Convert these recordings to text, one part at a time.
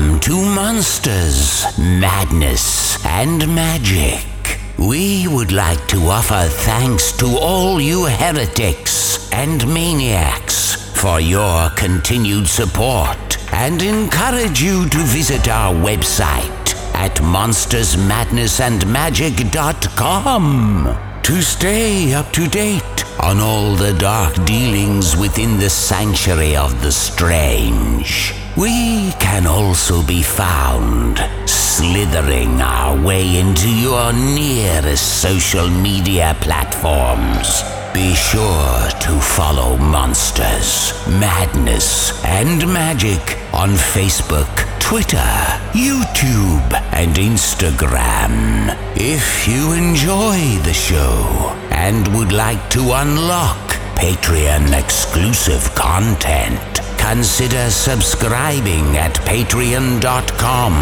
Welcome to Monsters, Madness, and Magic. We would like to offer thanks to all you heretics and maniacs for your continued support and encourage you to visit our website at monstersmadnessandmagic.com to stay up to date on all the dark dealings within the sanctuary of the strange. We can also be found slithering our way into your nearest social media platforms. Be sure to follow Monsters, Madness, and Magic on Facebook, Twitter, YouTube, and Instagram. If you enjoy the show and would like to unlock Patreon exclusive content, consider subscribing at patreon.com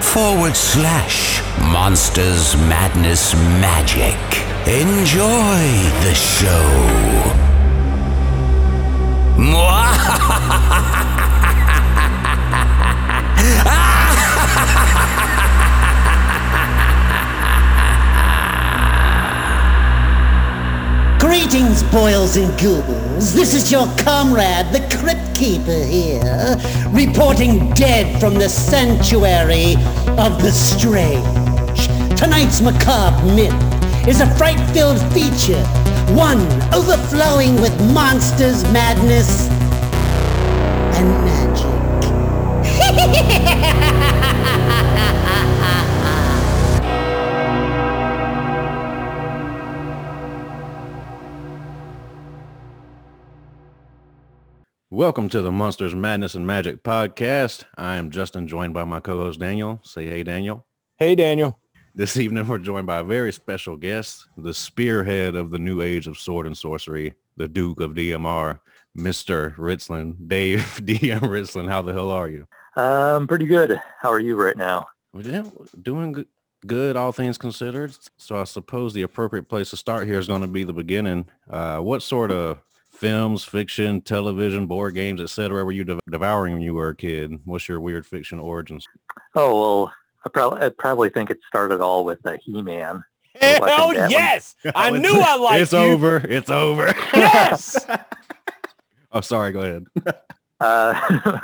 forward slash monsters madness magic. Enjoy the show. Greetings, boils and ghouls. This is your comrade, the Crypt Keeper here, reporting dead from the sanctuary of the strange. Tonight's macabre myth is a fright-filled feature, one overflowing with monsters, madness, Welcome to the Monsters Madness and Magic podcast. I am Justin, joined by my co-host Daniel. Say hey, Daniel. Hey, Daniel. This evening we're joined by a very special guest, the spearhead of the new age of sword and sorcery, the Duke of DMR, Mr. Ritzlin, Dave DM Ritzlin. How the hell are you? Um, pretty good. How are you right now? Doing good, good, all things considered. So I suppose the appropriate place to start here is going to be the beginning. Uh, what sort of films, fiction, television, board games, etc. were you de- devouring when you were a kid? What's your weird fiction origins? Oh well, I probably I probably think it started all with uh, He-Man. Hell yes! I knew I liked It's you. over. It's over. Yes. oh, sorry. Go ahead. Uh,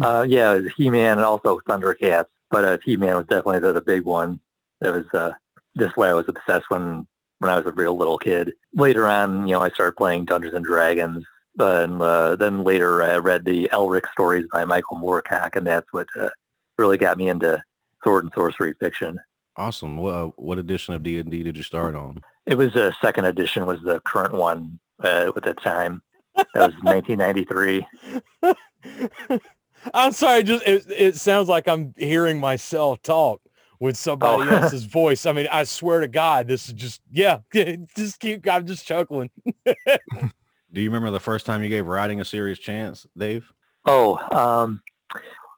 uh, yeah, it was He-Man and also Thundercats, but uh, He-Man was definitely the, the big one. That was uh, just why I was obsessed when when I was a real little kid. Later on, you know, I started playing Dungeons and Dragons. And uh, then later I read the Elric stories by Michael Moorcock, and that's what uh, really got me into sword and sorcery fiction. Awesome. What uh, what edition of D and D did you start on? It was a second edition was the current one uh, at the time. That was 1993. I'm sorry. Just it, it sounds like I'm hearing myself talk with somebody Oh. else's voice. I mean, I swear to God, this is just yeah. Just keep. I'm just chuckling. Do you remember the first time you gave writing a serious chance, Dave? Oh, um,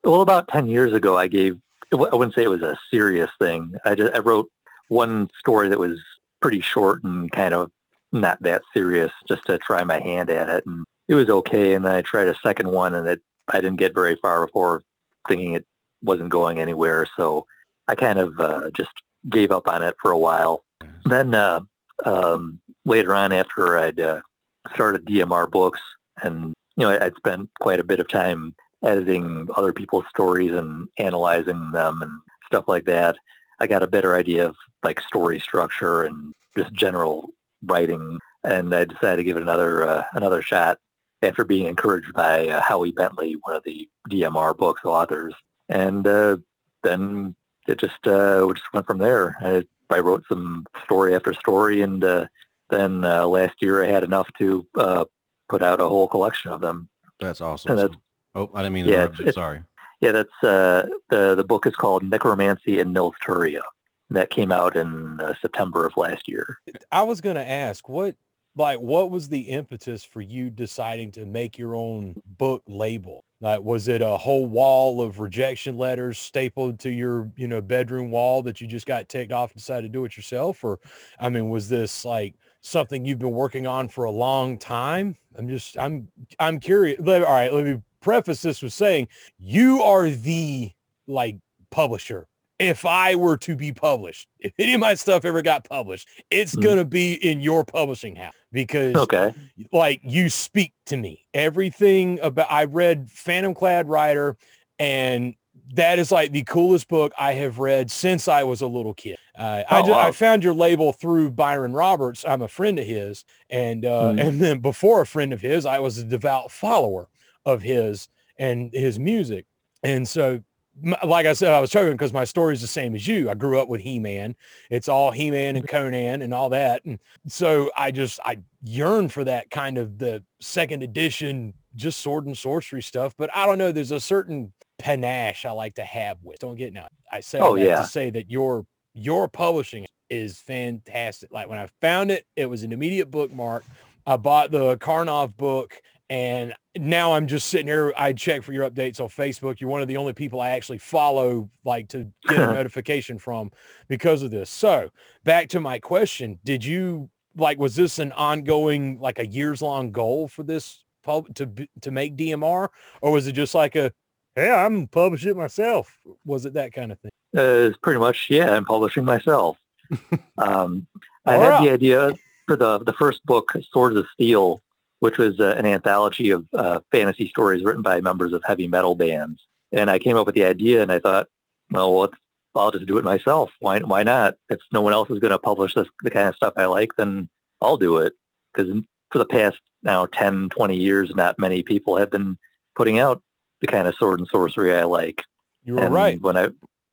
well, about 10 years ago, I gave, I wouldn't say it was a serious thing. I, just, I wrote one story that was pretty short and kind of not that serious just to try my hand at it. And it was okay. And then I tried a second one and it, I didn't get very far before thinking it wasn't going anywhere. So I kind of uh, just gave up on it for a while. Then uh, um, later on after I'd uh, started DMR books and you know, I'd spent quite a bit of time editing other people's stories and analyzing them and stuff like that. I got a better idea of like story structure and just general writing, and I decided to give it another uh, another shot after being encouraged by uh, Howie Bentley, one of the DMR books authors, and uh, then it just uh, we just went from there. I, I wrote some story after story, and uh, then uh, last year I had enough to uh, put out a whole collection of them. That's awesome. And that's- oh, I didn't mean to Yeah, interrupt you. Sorry. Yeah, that's uh, the the book is called Necromancy in Nilztiria. That came out in uh, September of last year. I was gonna ask what like what was the impetus for you deciding to make your own book label? Like was it a whole wall of rejection letters stapled to your, you know, bedroom wall that you just got ticked off and decided to do it yourself? Or I mean, was this like something you've been working on for a long time? I'm just I'm I'm curious. All right, let me preface this with saying you are the like publisher. If I were to be published, if any of my stuff ever got published, it's Mhm. gonna be in your publishing house because Okay. like you speak to me. Everything about I read Phantom Clad Rider and that is like the coolest book I have read since I was a little kid. Uh, I, Oh, ju- I found your label through Byron Roberts. I'm a friend of his, and uh, Mhm. and then before a friend of his, I was a devout follower of his and his music. And so, like I said, I was joking because my story is the same as you. I grew up with He-Man. It's all He-Man and Conan and all that, and so I just I yearn for that kind of the second edition, just sword and sorcery stuff. But I don't know. There's a certain panache I like to have with. Don't get now. I say Oh, that yeah. to say that your your publishing is fantastic. Like when I found it, it was an immediate bookmark. I bought the Karnov book and now I'm just sitting here. I check for your updates on Facebook. You're one of the only people I actually follow, like to get a notification from because of this. So back to my question. Did you like, was this an ongoing, like a years long goal for this pub to, to make DMR or was it just like a, Hey, I'm publishing it myself. Was it that kind of thing? Uh, it's pretty much, yeah, I'm publishing myself. um, I had right. the idea for the, the first book, Swords of Steel, which was uh, an anthology of uh, fantasy stories written by members of heavy metal bands. And I came up with the idea and I thought, well, let's, I'll just do it myself. Why, why not? If no one else is going to publish this, the kind of stuff I like, then I'll do it. Because for the past now 10, 20 years, not many people have been putting out the kind of sword and sorcery I like. You were And right. When I, you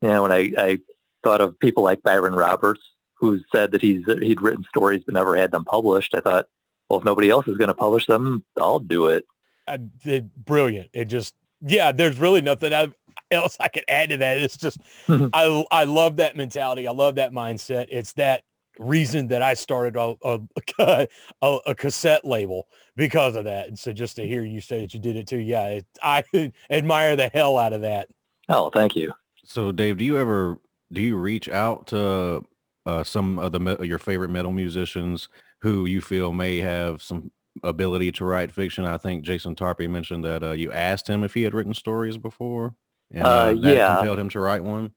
know, when I, I thought of people like Byron Roberts, who said that he's he'd written stories but never had them published, I thought, well, if nobody else is going to publish them, I'll do it. I, it, brilliant. It just, yeah, there's really nothing else I could add to that. It's just, I, I love that mentality. I love that mindset. It's that reason that I started a, a, a, a cassette label because of that. And so just to hear you say that you did it too. Yeah. It, I admire the hell out of that. Oh, thank you. So Dave, do you ever do you reach out to uh, some of the your favorite metal musicians who you feel may have some ability to write fiction? I think Jason Tarpey mentioned that uh, you asked him if he had written stories before, and Uh, that yeah. compelled him to write one.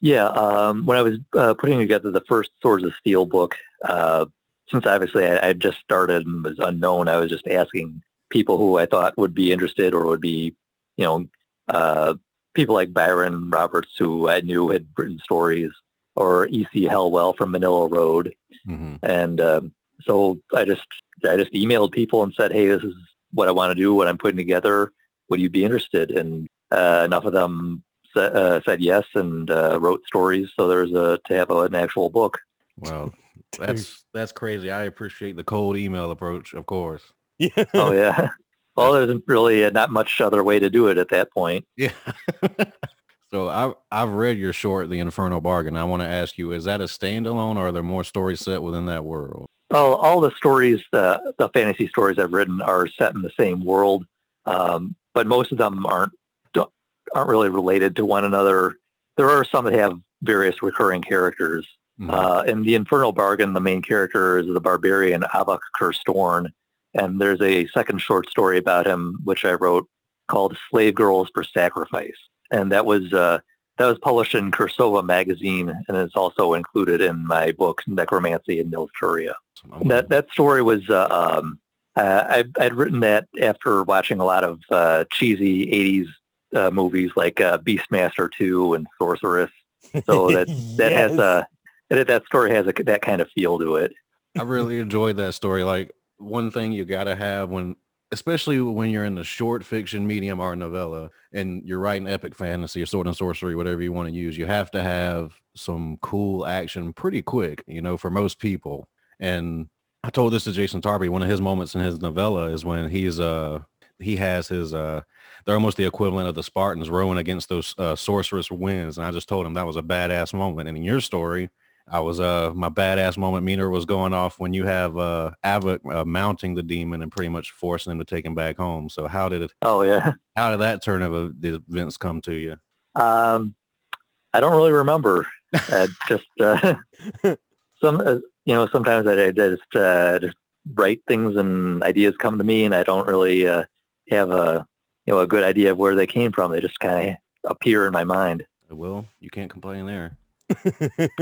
Yeah, um, when I was uh, putting together the first Swords of Steel book, uh, since obviously I, I had just started and was unknown, I was just asking people who I thought would be interested or would be, you know, uh, people like Byron Roberts, who I knew had written stories, or E.C. Hellwell from Manilla Road, hmm and um, so I just I just emailed people and said, hey, this is what I want to do, what I'm putting together. Would you be interested? And uh, enough of them sa- uh, said yes and uh, wrote stories. So there's a to have a, an actual book. Wow, that's that's crazy. I appreciate the cold email approach, of course. Yeah. Oh yeah. Well, there's really uh, not much other way to do it at that point. Yeah. so I've I've read your short, The Infernal Bargain. I want to ask you, is that a standalone, or are there more stories set within that world? All, all the stories, uh, the fantasy stories I've written are set in the same world, um, but most of them aren't don't- aren't really related to one another. There are some that have various recurring characters. Mhm. Uh, in the Infernal Bargain, the main character is the barbarian Avak Kurstorn, and there's a second short story about him which I wrote called "Slave Girls for Sacrifice," and that was uh, that was published in Cirsova magazine, and it's also included in my book Necromancy in Nilztiria. I'm- That that story was uh, um, uh, I, I'd written that after watching a lot of uh, cheesy '80s uh, movies like uh, Beastmaster 2 and Sorceress. So that that has a that, that story has a, that kind of feel to it. I really enjoyed that story. Like one thing you gotta have when, especially when you're in the short fiction medium or novella, and you're writing epic fantasy or sword and sorcery, whatever you want to use, you have to have some cool action pretty quick. You know, for most people. And I told this to Jason Tarpey. One of his moments in his novella is when he's uh he has his uh they're almost the equivalent of the Spartans rowing against those uh, sorceress winds. And I just told him that was a badass moment. And in your story, I was uh my badass moment meter was going off when you have uh Avok uh, mounting the demon and pretty much forcing him to take him back home. So how did it Oh yeah. how did that turn of uh, the events come to you? Um, I don't really remember. Uh, just uh, some, uh, you know, sometimes I, I just uh, just write things and ideas come to me, and I don't really uh, have a you know a good idea of where they came from. They just kind of appear in my mind. Well, you can't complain there.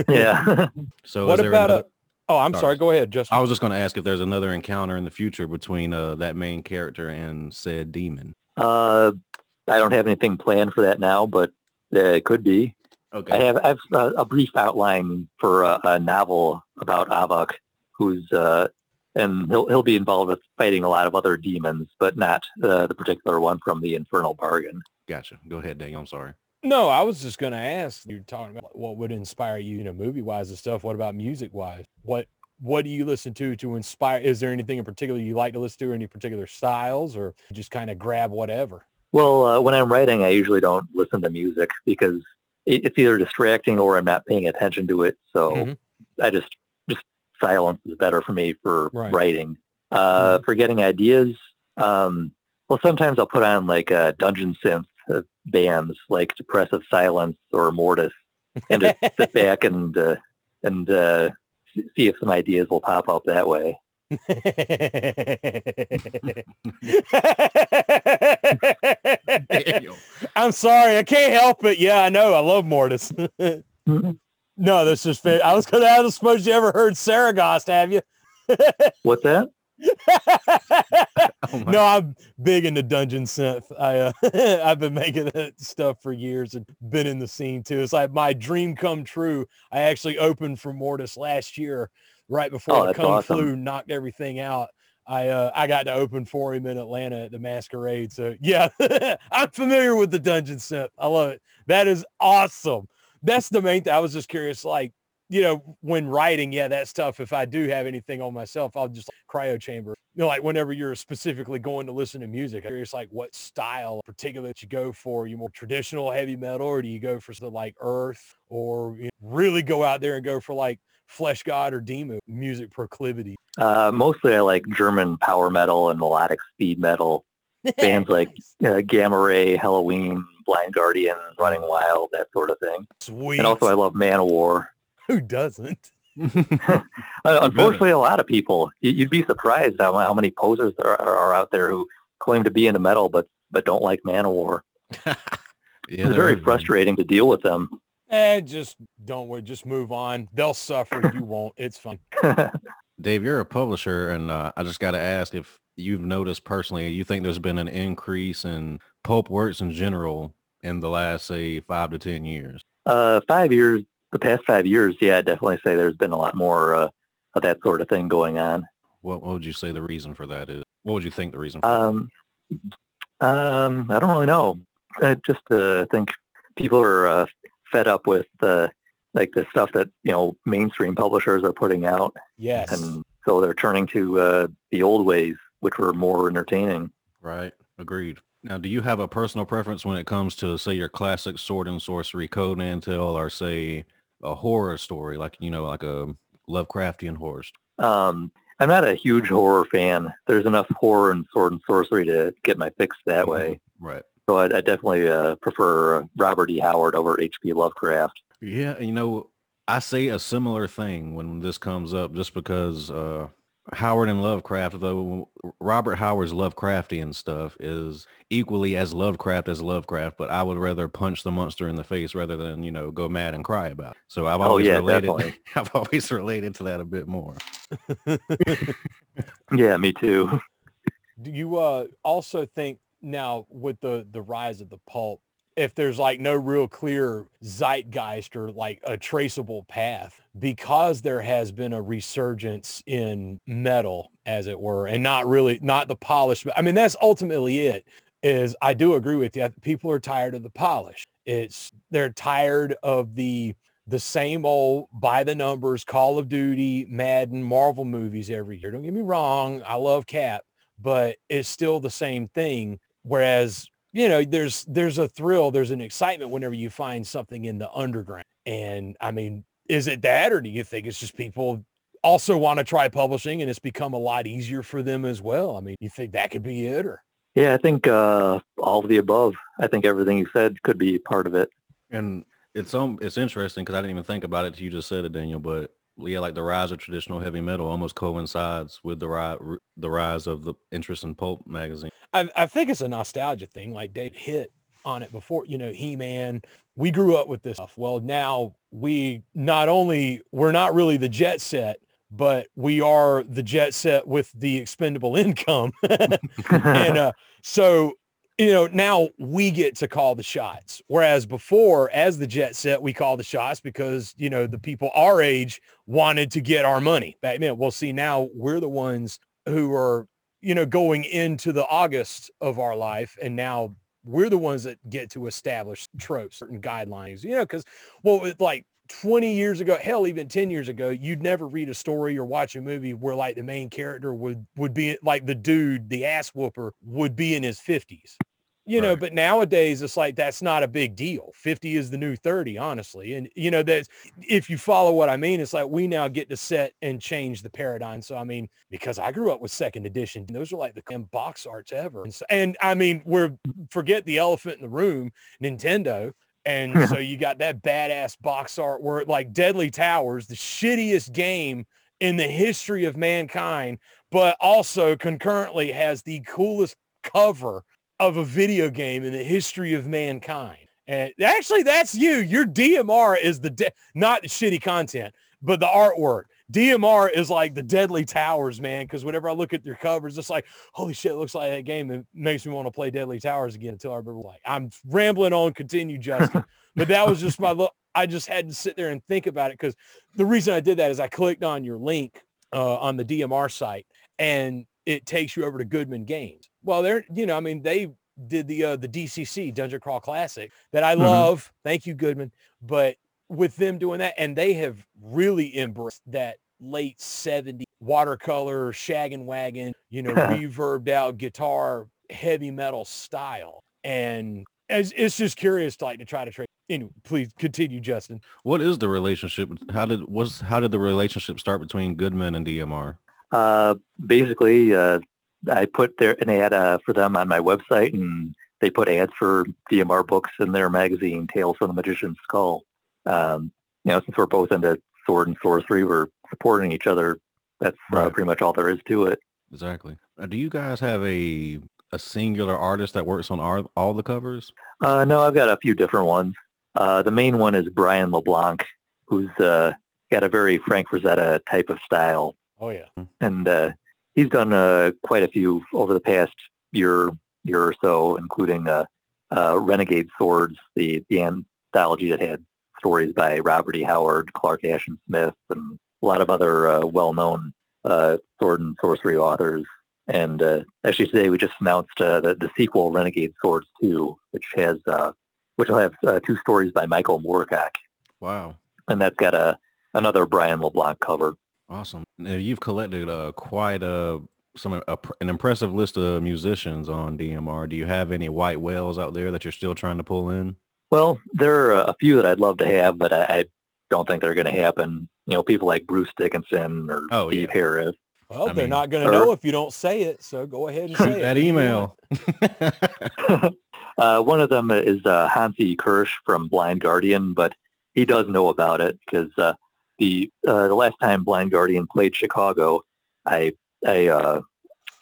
Yeah. So what about another, a? Oh, I'm Sorry. sorry. Go ahead, Justin. I was just going to ask if there's another encounter in the future between uh, that main character and said demon. uh, I don't have anything planned for that now, but uh, it could be. Okay. I have I have a, a brief outline for a, a novel about Avok, who's uh, and he'll he'll be involved with fighting a lot of other demons, but not uh, the particular one from the Infernal Bargain. Gotcha. Go ahead, Daniel. I'm sorry. No, I was just going to ask. You're talking about what would inspire you, you know, movie wise and stuff. What about music wise? What What do you listen to to inspire? Is there anything in particular you like to listen to, or any particular styles, or just kind of grab whatever? Well, uh, when I'm writing, I usually don't listen to music because it, it's either distracting or I'm not paying attention to it. So Mhm. I just just silence is better for me for Right. writing. Uh, For getting ideas, um, well, sometimes I'll put on like uh, dungeon synth uh, bands like Depressive Silence or Mortis, and just sit back and uh, and uh, see if some ideas will pop up that way. I'm sorry, I can't help it. Yeah, I know. I love Mortis. Mhm. no, that's just fair. I was gonna. I don't suppose you ever heard Saragost, have you? What's that? Oh no, I'm big into dungeon synth. I uh, I've been making that stuff for years and been in the scene too. It's like my dream come true. I actually opened for Mortis last year, right before Oh, the Kung awesome. Flu knocked everything out. I uh, I got to open for him in Atlanta at the Masquerade. So yeah, I'm familiar with the dungeon synth. I love it. That is awesome. That's the main thing. I was just curious, like you know, when writing, yeah, that stuff. If I do have anything on myself, I'll just cryo chamber. You know, like whenever you're specifically going to listen to music, I'm curious, like what style particular that you go for. You more traditional heavy metal, or do you go for something like Earth, or you know, really go out there and go for like Flesh God or Demo music proclivity? Uh, mostly I like German power metal and melodic speed metal. Bands like uh, Gamma Ray, Helloween, Blind Guardian, Running Wild, that sort of thing. Sweet. And also I love Manowar. Who doesn't? Uh, unfortunately, a lot of people, you- you'd be surprised how, how many posers there are, are out there who claim to be into metal but, but don't like Manowar. yeah, it's very is, man. frustrating to deal with them. Eh, just don't worry. Just move on. They'll suffer. You won't. It's fine. Dave, you're a publisher, and uh, I just got to ask if you've noticed personally, you think there's been an increase in pulp works in general in the last, say, five to ten years. uh, five years, the past five years, yeah, I'd definitely say there's been a lot more uh, of that sort of thing going on. What, what would you say the reason for that is? What would you think the reason? For Um, um, I don't really know. I just uh, think people are uh, fed up with uh, like the stuff that you know mainstream publishers are putting out, Yes. and so they're turning to uh, the old ways, which were more entertaining. Right. Agreed. Now, do you have a personal preference when it comes to, say, your classic sword and sorcery Conan tale, or say a horror story, like you know, like a Lovecraftian horror? Um, I'm not a huge horror fan. There's enough horror and sword and sorcery to get my fix that way. Right. So I, I definitely uh, prefer Robert E. Howard over H.P. Lovecraft. Yeah, you know, I say a similar thing when this comes up, just because uh, Howard and Lovecraft, though Robert Howard's Lovecraftian stuff is equally as Lovecraft as Lovecraft, but I would rather punch the monster in the face rather than you know go mad and cry about. It. So I've Oh, always yeah, related. definitely. I've always related to that a bit more. Yeah, me too. Do you uh also think now with the the rise of the pulp, if there's like no real clear zeitgeist or like a traceable path, because there has been a resurgence in metal, as it were, and not really not the polish. I mean, that's ultimately it. Is I do agree with you. People are tired of the polish. It's they're tired of the the same old by the numbers Call of Duty, Madden, Marvel movies every year. Don't get me wrong, I love Cap, but it's still the same thing. Whereas, you know, there's there's a thrill, there's an excitement whenever you find something in the underground. And I mean, is it that or do you think it's just people also want to try publishing and it's become a lot easier for them as well? I mean, you think that could be it or Yeah, I think uh, all of the above. I think everything you said could be part of it. And it's um it's interesting because I didn't even think about it you just said it, Daniel. But yeah, like the rise of traditional heavy metal almost coincides with the rise the rise of the interest in pulp magazine. I, I think it's a nostalgia thing. Like Dave hit on it before, you know, He-Man, we grew up with this stuff. Well, now we not only, we're not really the jet set, but we are the jet set with the expendable income. and uh, so, you know, now we get to call the shots. Whereas before, as the jet set, we call the shots because, you know, the people our age wanted to get our money back then. Well, see, now we're the ones who are, you know, going into the August of our life. And now we're the ones that get to establish tropes, certain guidelines, you know, because, well, like 20 years ago, hell, even 10 years ago, you'd never read a story or watch a movie where like the main character would, would be like the dude, the ass whooper would be in his 50s you know, but nowadays it's like that's not a big deal. 50 is the new 30, honestly. And you know, that's if you follow what I mean, it's like we now get to set and change the paradigm. So I mean, because I grew up with second edition, those are like the box arts ever. And, so, and I mean, we're forget the elephant in the room, Nintendo. And so you got that badass box art where like Deadly Towers, the shittiest game in the history of mankind, but also concurrently has the coolest cover of a video game in the history of mankind. And actually, that's you. Your DMR is the de- not the shitty content, but the artwork. DMR is like the Deadly Towers, man. Because whenever I look at their covers, it's like, holy shit, it looks like that game that makes me want to play Deadly Towers again. Until I remember, like, I'm rambling on. Continue, Justin. but that was just my look. I just had to sit there and think about it because the reason I did that is I clicked on your link uh, on the DMR site and it takes you over to Goodman Games. Well, they're, you know, I mean, they did the uh, the DCC Dungeon Crawl Classic that I mm-hmm. love. Thank you, Goodman. But with them doing that, and they have really embraced that late 70s watercolor, shag and wagon, you know, reverbed out guitar, heavy metal style. And it's, it's just curious to like to try to trade. Anyway, please continue, Justin. What is the relationship? How did was how did the relationship start between Goodman and DMR? Uh, basically, uh, I put their an ad uh, for them on my website, and they put ads for DMR books in their magazine, Tales from the Magician's Skull. Um, you know, since we're both into sword and sorcery, we're supporting each other. That's uh, right. uh, pretty much all there is to it. Exactly. Uh, do you guys have a a singular artist that works on our, all the covers? Uh, no, I've got a few different ones. Uh, the main one is Brian LeBlanc, who's uh, got a very Frank Frazetta type of style. Oh yeah. And uh, he's done uh, quite a few over the past year year or so, including uh, uh, Renegade Swords, the the anthology that had stories by Robert E. Howard, Clark Ashton Smith, and a lot of other uh, well-known uh, sword and sorcery authors. And uh, actually, today we just announced uh, the, the sequel, Renegade Swords 2, which has uh, which will have uh, two stories by Michael Moorcock. Wow! And that's got a another Brian LeBlanc cover. Awesome. Now, you've collected uh, quite a some a, an impressive list of musicians on DMR. Do you have any white whales out there that you're still trying to pull in? Well, there are a few that I'd love to have, but I, I don't think they're going to happen. You know, people like Bruce Dickinson or oh, Steve yeah. Harris. Well, I they're mean, not going to know if you don't say it, so go ahead and say that email. uh, one of them is uh, Hansi Kürsch from Blind Guardian, but he does know about it because uh, the uh, the last time Blind Guardian played Chicago, I I uh,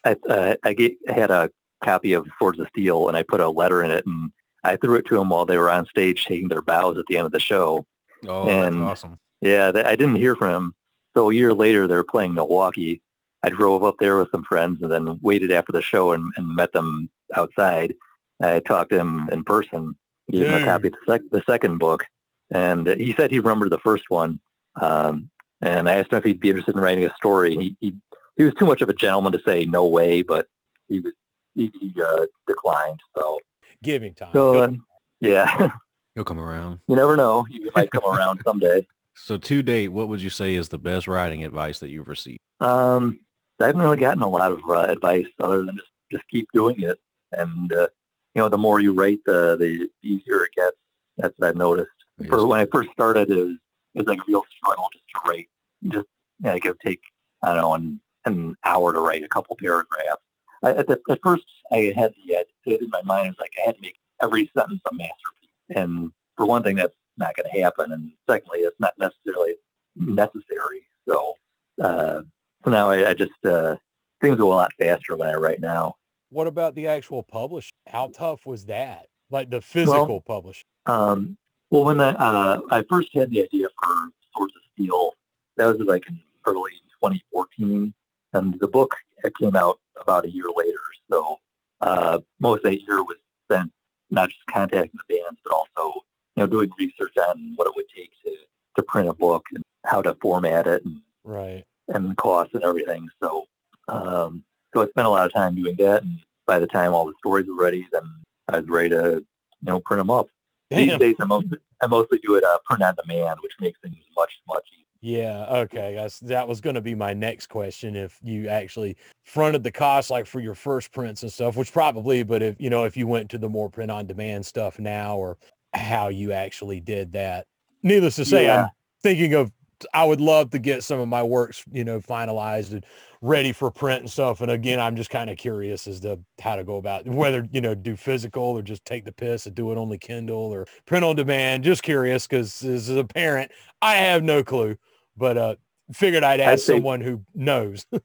I, uh, I get, had a copy of Swords of Steel and I put a letter in it and I threw it to them while they were on stage taking their bows at the end of the show. Oh, and, that's awesome! Yeah, they, I didn't hear from him. So a year later, they were playing Milwaukee. I drove up there with some friends and then waited after the show and, and met them outside. I talked to him in person, gave him a copy of the, sec- the second book, and he said he remembered the first one. Um, and I asked him if he'd be interested in writing a story. He, he, he was too much of a gentleman to say no way, but he was he, he uh, declined. So giving time. So uh, yeah, he'll come around. You never know; he might come around someday. So to date, what would you say is the best writing advice that you've received? Um, I haven't really gotten a lot of uh, advice other than just just keep doing it, and uh, you know, the more you write, the the easier it gets. That's what I've noticed. Yes. For when I first started, it was it's like a real struggle just to write. Just yeah, it could take I don't know an, an hour to write a couple paragraphs. I, at, the, at first, I had the in my mind. is like I had to make every sentence a masterpiece. And for one thing, that's not going to happen. And secondly, it's not necessarily necessary. So, uh, so now I, I just uh, things go a lot faster when I write now. what about the actual publish? How tough was that? Like the physical publish? Um, well, when I, uh, I first had the idea for Swords of Steel, that was like in early 2014, and the book came out about a year later. So uh, most of that year was spent not just contacting the bands, but also you know doing research on what it would take to to print a book and how to format it and Right. and the cost and everything. So um, so I spent a lot of time doing that, and by the time all the stories were ready, then I was ready to you know print them up. These days, I mostly I mostly do it uh, print on demand, which makes things much much easier. Yeah. Okay. That's, that was going to be my next question. If you actually fronted the cost, like for your first prints and stuff, which probably, but if, you know, if you went to the more print on demand stuff now or how you actually did that, needless to say, I'm thinking of, I would love to get some of my works, you know, finalized and ready for print and stuff. And again, I'm just kind of curious as to how to go about whether, you know, do physical or just take the piss and do it only Kindle or print on demand. Just curious because as a parent, I have no clue, but uh, figured I'd ask say- someone who knows.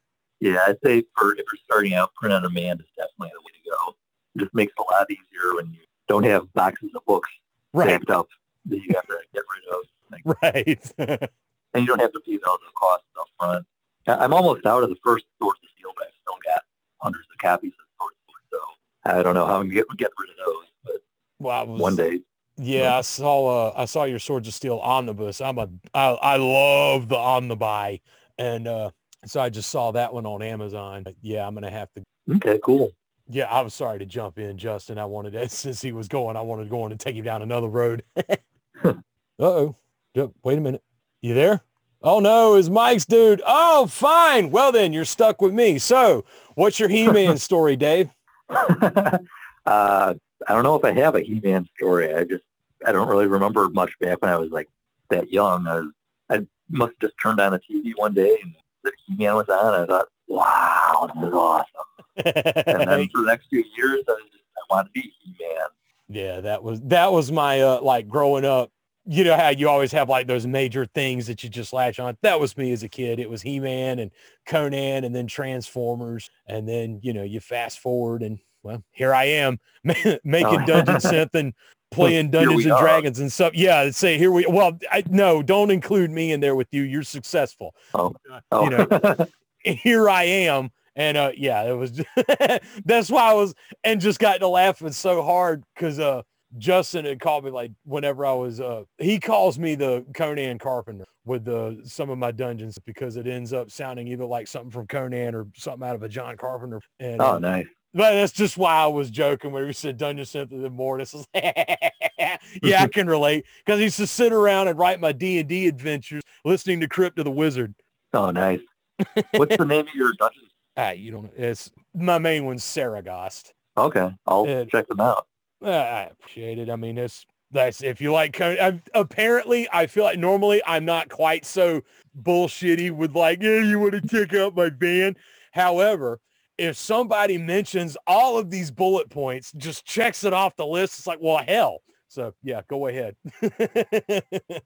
Yeah, I'd say for if you're starting out, print on demand is definitely the way to go. It just makes it a lot easier when you don't have boxes of books right. stacked up that you have to get rid of. Right. and you don't have to pay the costs up front. I- I'm almost out of the first Swords of Steel, but I've still got hundreds of copies of Swords of Steel, so I don't know how I'm going to get, rid of those, but well, I was, one day. Yeah, I saw uh, I saw your Swords of Steel omnibus. I'm a I, I love the omnibuy, and uh, so I just saw that one on Amazon. But yeah, I'm gonna have to. Okay, cool. Yeah, I was sorry to jump in, Justin. I wanted to, since he was going, I wanted to go on and take him down another road. uh oh. Wait a minute. You there? Oh no, it's Mike's dude. Oh, fine. Well then, you're stuck with me. So, what's your He-Man story, Dave? uh, I don't know if I have a He-Man story. I just I don't really remember much back when I was like that young. I, was, I must have just turned on the TV one day and the He-Man was on. And I thought, wow, this is awesome. And then for the next few years, I, just, I wanted to be He-Man. Yeah, that was that was my uh like growing up. You know how you always have like those major things that you just latch on. That was me as a kid. It was He-Man and Conan and then Transformers and then, you know, you fast forward and well, here I am making Oh. Dungeon Synth and playing Dungeons and are. Dragons and stuff. Yeah, say here we well, I no, don't include me in there with you. You're successful. Oh, You know, here I am. And uh yeah, it was that's why I was and just got to laughing so hard because uh Justin had called me like whenever I was uh he calls me the Conan Carpenter with the some of my dungeons because it ends up sounding either like something from Conan or something out of a John Carpenter. And oh, uh, nice. but that's just why I was joking when we said Dungeon Synth of the Mortis. yeah, I can relate because I used to sit around and write my D and D adventures, listening to Crypt of the Wizard. Oh, nice. What's the name of your dungeon? Ah, you don't. It's my main one's Saragost. Okay, I'll Uh, check them out. Uh, I appreciate it. I mean, it's that's if you like. Conan, I, apparently, I feel like normally I'm not quite so bullshitty with like, yeah, you want to check out my band. However, if somebody mentions all of these bullet points, just checks it off the list, it's like, well, hell. So yeah, go ahead.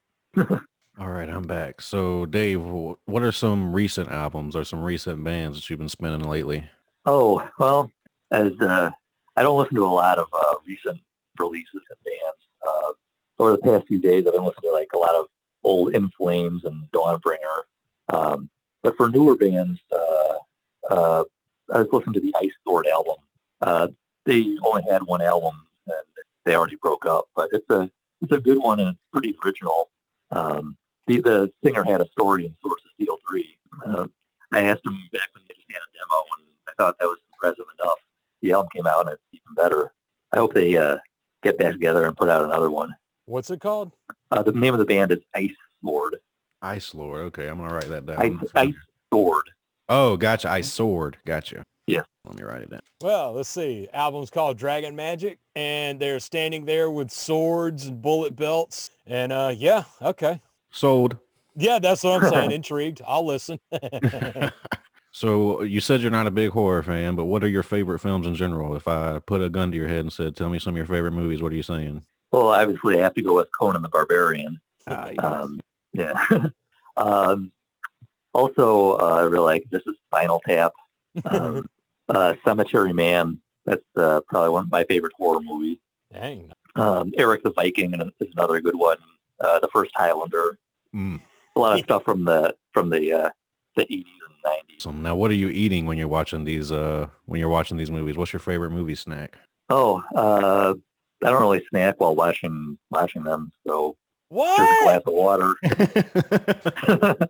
All right, I'm back. So, Dave, what are some recent albums or some recent bands that you've been spinning lately? Oh, well, as uh, I don't listen to a lot of uh, recent releases and bands. Uh, over the past few days, I've been listening to like a lot of old In Flames and Dawnbringer. Um, but for newer bands, uh, uh, I was listening to the Ice Sword album. Uh, they only had one album and they already broke up, but it's a it's a good one and it's pretty original. Um, the the singer had a story in Swords of Steel three. Uh, I asked him back when they just had a demo, and I thought that was impressive enough. The album came out, and it's even better. I hope they uh, get back together and put out another one. What's it called? Uh, the name of the band is Ice Lord. Ice Lord. Okay, I'm gonna write that down. Ice, Ice Sword. Oh, gotcha. Ice Sword. Gotcha. Yeah. Let me write it down. Well, let's see. Album's called Dragon Magic, and they're standing there with swords and bullet belts. And uh, yeah, okay. Sold. Yeah, that's what I'm saying. Intrigued. I'll listen. so you said you're not a big horror fan, but what are your favorite films in general? If I put a gun to your head and said, "Tell me some of your favorite movies," what are you saying? Well, obviously, I have to go with Conan the Barbarian. Ah, yeah. Um, yeah. um, also, uh, I really like this is Spinal Tap, um, uh, Cemetery Man, That's uh, probably one of my favorite horror movies. Dang. Um, Erik the Viking is another good one. Uh, the first Highlander. Mm. A lot of stuff from the from the uh, the 80s and 90s. So now, what are you eating when you're watching these? Uh, when you're watching these movies, what's your favorite movie snack? Oh, uh, I don't really snack while watching watching them, so just a glass of water.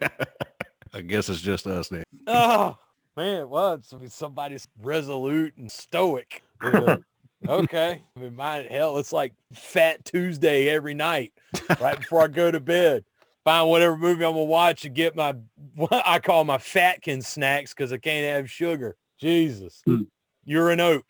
I guess it's just us then. Oh man, well, I mean, somebody's resolute and stoic. Yeah. okay. I mean, mine, hell, it's like Fat Tuesday every night, right before I go to bed. Find whatever movie I'm gonna watch and get my what I call my fatkin snacks because I can't have sugar. Jesus, Hmm. you're an oak.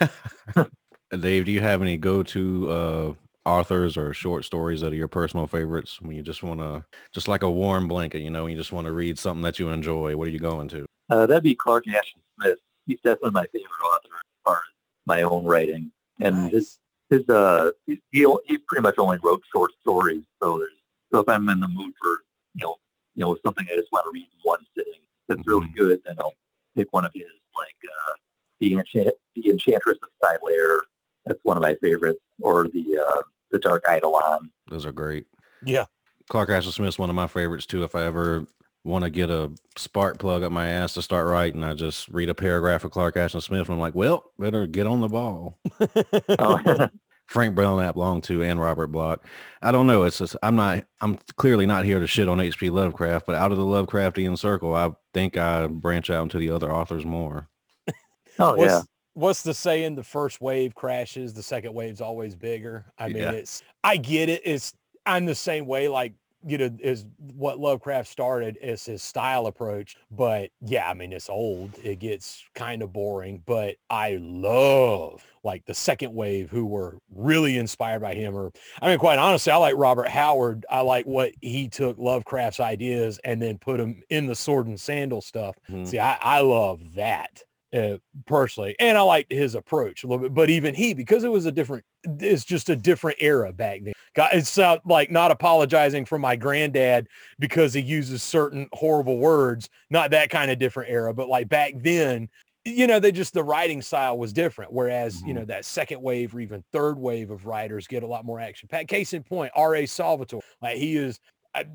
Dave, do you have any go-to uh, authors or short stories that are your personal favorites when you just want to, just like a warm blanket, you know, you just want to read something that you enjoy? What are you going to? Uh, that'd be Clark Ashton Smith. He's definitely my favorite author as far as my own writing. And his his uh he he he pretty much only wrote short stories. So there's so if I'm in the mood for you know you know something I just want to read in one sitting that's really Mhm. good, then I'll pick one of his like uh, the Enchant the Enchantress of Sylaire. That's one of my favorites, or the uh, the Dark Eidolon. Those are great. Yeah. Clark Ashton Smith's one of my favorites too. If I ever want to get a spark plug up my ass to start writing, I just read a paragraph of Clark Ashton Smith and I'm like, well, better get on the ball. Oh, Frank Belknap Long too and Robert Bloch. I don't know. It's just I'm not I'm clearly not here to shit on H.P. Lovecraft, but out of the Lovecraftian circle, I think I branch out into the other authors more. oh what's, yeah. what's the saying? The first wave crashes, the second wave's always bigger. I mean, Yeah. it's I get it. It's I'm the same way. Like you know, is what Lovecraft started is his style approach. But yeah, I mean, it's old. It gets kind of boring. But I love like the second wave who were really inspired by him. Or I mean, quite honestly, I like Robert Howard. I like what he took Lovecraft's ideas and then put them in the sword and sandal stuff. Mhm. See, I, I love that uh, personally, and I liked his approach a little bit. But even he, because it was a different, it's just a different era back then. God, It's uh, like not apologizing for my granddad because he uses certain horrible words. Not that kind of different era, but like back then, you know, they just the writing style was different. Whereas you Mhm. know that second wave or even third wave of writers get a lot more action. Case in point, R.A. Salvatore, like he is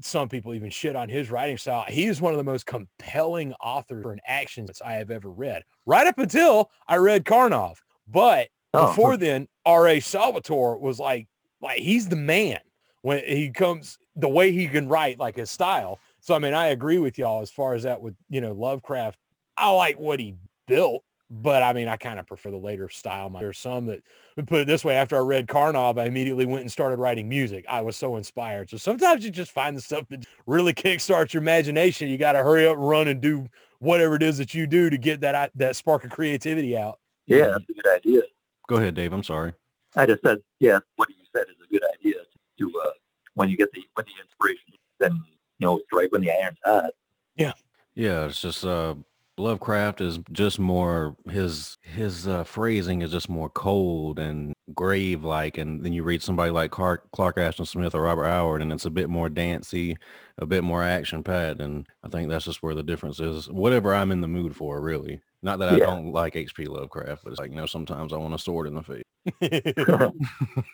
some people even shit on his writing style. He is one of the most compelling authors for an action that I have ever read. Right up until I read Karnov, but Oh, before then, R.A. Salvatore was like, like he's the man when he comes. The way he can write, like his style. So I mean, I agree with y'all as far as that with you know Lovecraft. I like what he built, but I mean, I kind of prefer the later style. There's some that let put it this way: after I read Karnov, I immediately went and started writing music. I was so inspired. So sometimes you just find the stuff that really kickstarts your imagination. You got to hurry up and run and do whatever it is that you do to get that that spark of creativity out. yeah, that's a good idea. Go ahead, Dave. I'm sorry. I just said, yeah, what you said is a good idea to uh, when you get the when the inspiration, then you know strike when the iron's hot. Yeah. Yeah, it's just uh Lovecraft is just more his his uh, phrasing is just more cold and grave like and then you read somebody like Clark, Clark Ashton Smith or Robert Howard and it's a bit more dancey, a bit more action packed and I think that's just where the difference is. Whatever I'm in the mood for really. Not that I Yeah. don't like HP Lovecraft, but it's like, you know, sometimes I want a sword in the face.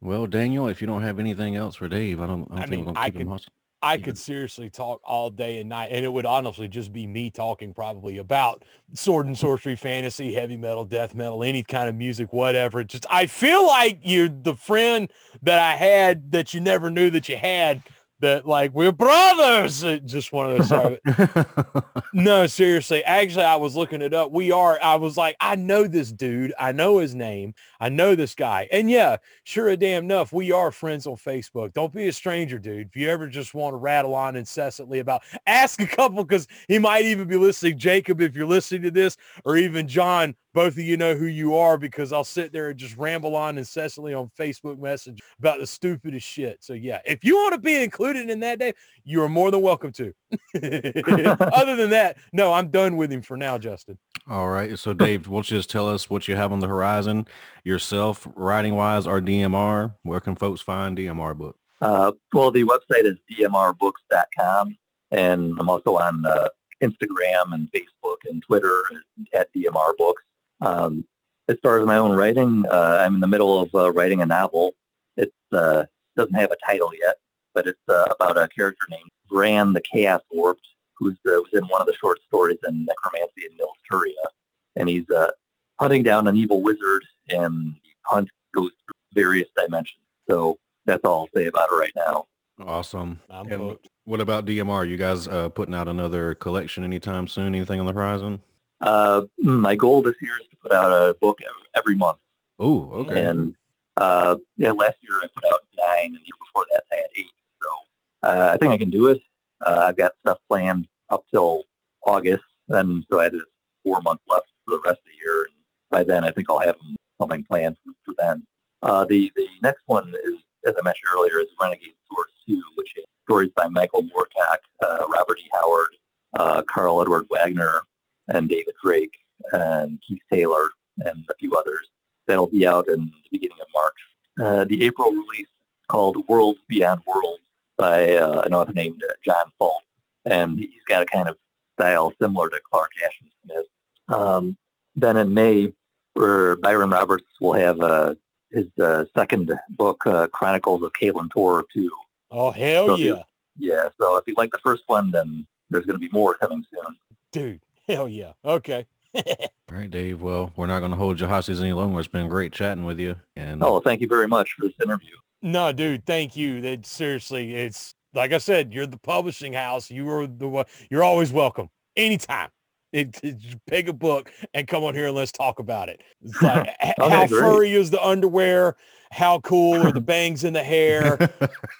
Well, Daniel, if you don't have anything else for Dave, I don't, I don't I think mean, I keep him could-. I could seriously talk all day and night, and it would honestly just be me talking probably about sword and sorcery, fantasy, heavy metal, death metal, any kind of music, whatever. Just I feel like you're the friend that I had that you never knew that you had. That like we're brothers. Uh, Just one of those. no, seriously. Actually, I was looking it up. We are. I was like, I know this dude. I know his name. I know this guy. And yeah, sure a damn enough, we are friends on Facebook. Don't be a stranger, dude. If you ever just want to rattle on incessantly about, ask a couple because he might even be listening. Jacob, if you're listening to this, or even John, both of you know who you are because I'll sit there and just ramble on incessantly on Facebook Messenger about the stupidest shit. So yeah, if you want to be included in that day, you are more than welcome to. Other than that, no, I'm done with him for now, Justin. All right. So Dave, won't you just tell us what you have on the horizon yourself, writing wise or DMR? Where can folks find DMR book? Uh, well, the website is dmrbooks.com, and I'm also on uh, Instagram and Facebook and Twitter at DMR Books. Um, as far as my own writing, uh, I'm in the middle of uh, writing a novel. It uh, doesn't have a title yet, but it's uh, about a character named Bran the Chaos Warped, who's uh, was in one of the short stories in Necromancy in Nilztiria, and he's uh, hunting down an evil wizard, and the hunt goes through various dimensions. So that's all I'll say about it right now. Awesome. I'm And hooked. what about DMR? You guys uh, putting out another collection anytime soon? Anything on the horizon? Uh, my goal this year is to put out a book every month. Oh, okay. And uh, yeah, last year I put out nine, and the year before that I had eight. So uh, I think I can do it. Uh, I've got stuff planned up till August, and so I had four months left for the rest of the year. And by then, I think I'll have something planned for, for then. Uh, the the next one is, as I mentioned earlier, is Renegade Swords Two, which is stories by Michael Moorcock, uh, Robert E. Howard, uh, Karl Edward Wagner, and David Drake, and Keith Taylor, and a few others that'll be out in the beginning of March. Uh, the April release called Worlds Beyond Worlds by uh, an author named uh, John Fultz, and he's got a kind of style similar to Clark Ashton Smith. Um, then in May, where Byron Roberts will have uh, his uh, second book, uh, Chronicles of Caylen-Tor 2. Oh hell So yeah, you- Yeah, so if you like the first one, then there's going to be more coming soon. dude. Hell yeah. Okay. All right, Dave. Well, we're not going to hold your hostage any longer. It's been great chatting with you. And Oh, thank you very much for this interview. No, dude, thank you. That seriously, it's like I said, you're the publishing house. You are the one. You're always welcome anytime. It, it- pick a book and come on here and let's talk about it. It's like Okay, how great. furry is the underwear? How cool are the bangs in the hair?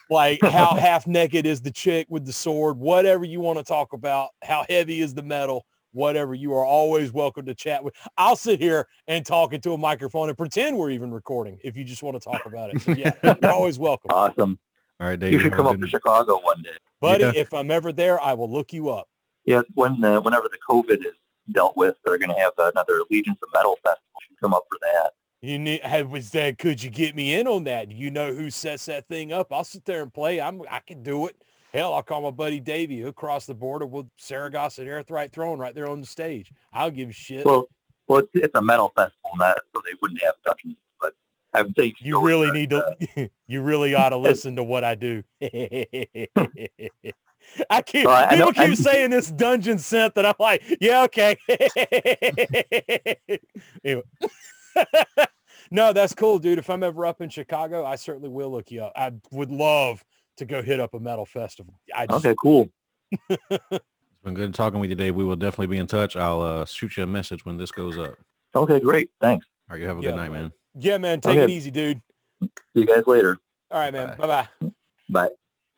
like how half naked is the chick with the sword? Whatever you want to talk about. How heavy is the metal? Whatever you are always welcome to chat with. I'll sit here and talk into a microphone and pretend we're even recording if you just want to talk about it. So yeah, you're always welcome. Awesome. All right, Dave. You should come up to Chicago one day. Buddy, Yeah. if I'm ever there, I will look you up. Yeah, when uh, whenever the COVID is dealt with, they're going to have another Legions of Metal festival. You should come up for that. You need was that could you get me in on that? You know who sets that thing up? I'll sit there and play. I'm I can do it. Hell, I'll call my buddy Davey. He'll the border with Saragossa and Airthright Throne right there on the stage. I'll give a shit. Well, well, it's, it's a metal festival, not so they wouldn't have dungeons. But I would say you really need to uh, you really ought to listen to what I do. I keep Well, I- I people know- keep I- saying this dungeon synth that I'm like, yeah, okay. Anyway. no, that's cool, dude. If I'm ever up in Chicago, I certainly will look you up. I would love to go hit up a metal festival. I just, Okay, cool. It's been good talking with you, Dave. We will definitely be in touch. I'll uh, shoot you a message when this goes up. Okay, great. Thanks. All right, you have a Yeah, good night, man. man. yeah, man, take it easy, dude. See you guys later. All right, man. Bye. Bye bye. Bye.